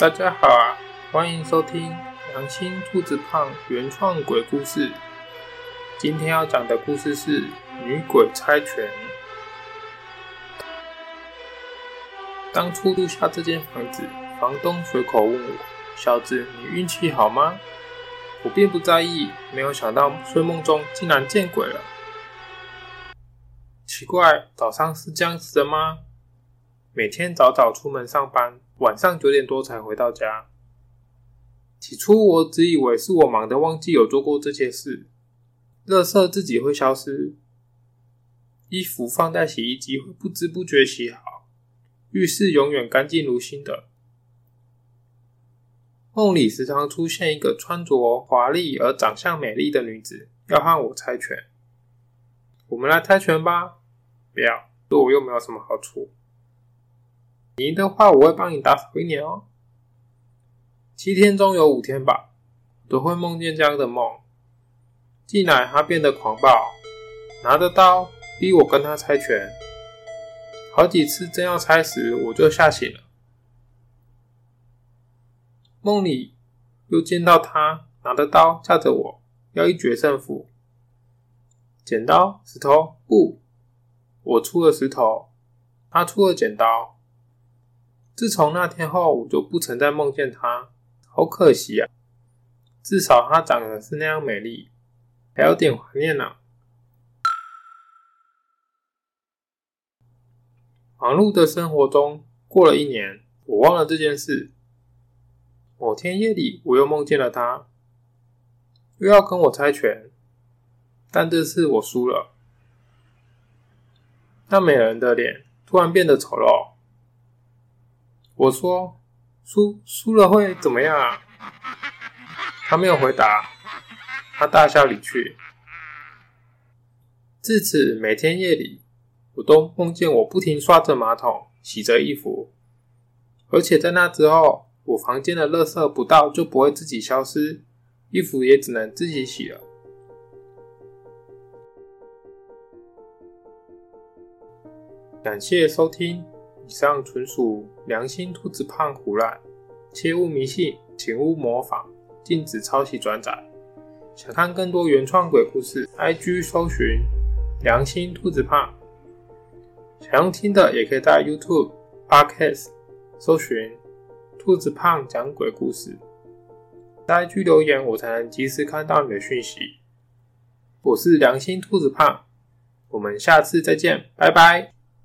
大家好啊，欢迎收听良心兔子胖原创鬼故事。今天要讲的故事是女鬼猜拳。当初租下这间房子，房东随口问我：“小子，你运气好吗？”我并不在意，没有想到睡梦中竟然见鬼了。奇怪，早上是这样子的吗？每天早早出门上班，晚上九点多才回到家。起初我只以为是我忙得忘记有做过这些事，垃圾自己会消失，衣服放在洗衣机会不知不觉洗好，浴室永远干净如新的。梦里时常出现一个穿着华丽而长相美丽的女子，要和我猜拳。我们来猜拳吧。不要，对我又没有什么好处。你赢的话，我会帮你打扫一年哦。七天中有五天吧，都会梦见这样的梦。进来，他变得狂暴，拿着刀逼我跟他猜拳。好几次正要猜时，我就吓醒了。梦里又见到他拿着刀架着我，要一决胜负。剪刀石头布，我出了石头，他出了剪刀。自从那天后，我就不曾再梦见她，好可惜啊！至少她长得是那样美丽，还有点怀念呢、啊。忙碌的生活中过了一年，我忘了这件事。某天夜里，我又梦见了他，又要跟我猜拳，但这次我输了。那美人的脸突然变得丑陋。我说：“输输了会怎么样啊？”他没有回答，他大笑离去。自此，每天夜里，我都梦见我不停刷着马桶、洗着衣服，而且在那之后。我房间的垃圾不到就不会自己消失，衣服也只能自己洗了。感谢收听，以上纯属良心兔子胖唬烂，切勿迷信，请勿模仿，禁止抄袭转载。想看更多原创鬼故事，IG 搜寻良心兔子胖。想用听的，也可以在 YouTube、Podcast 搜寻。兔子胖讲鬼故事，在 IG 留言，我才能及时看到你的讯息。我是良心兔子胖，我们下次再见，拜拜。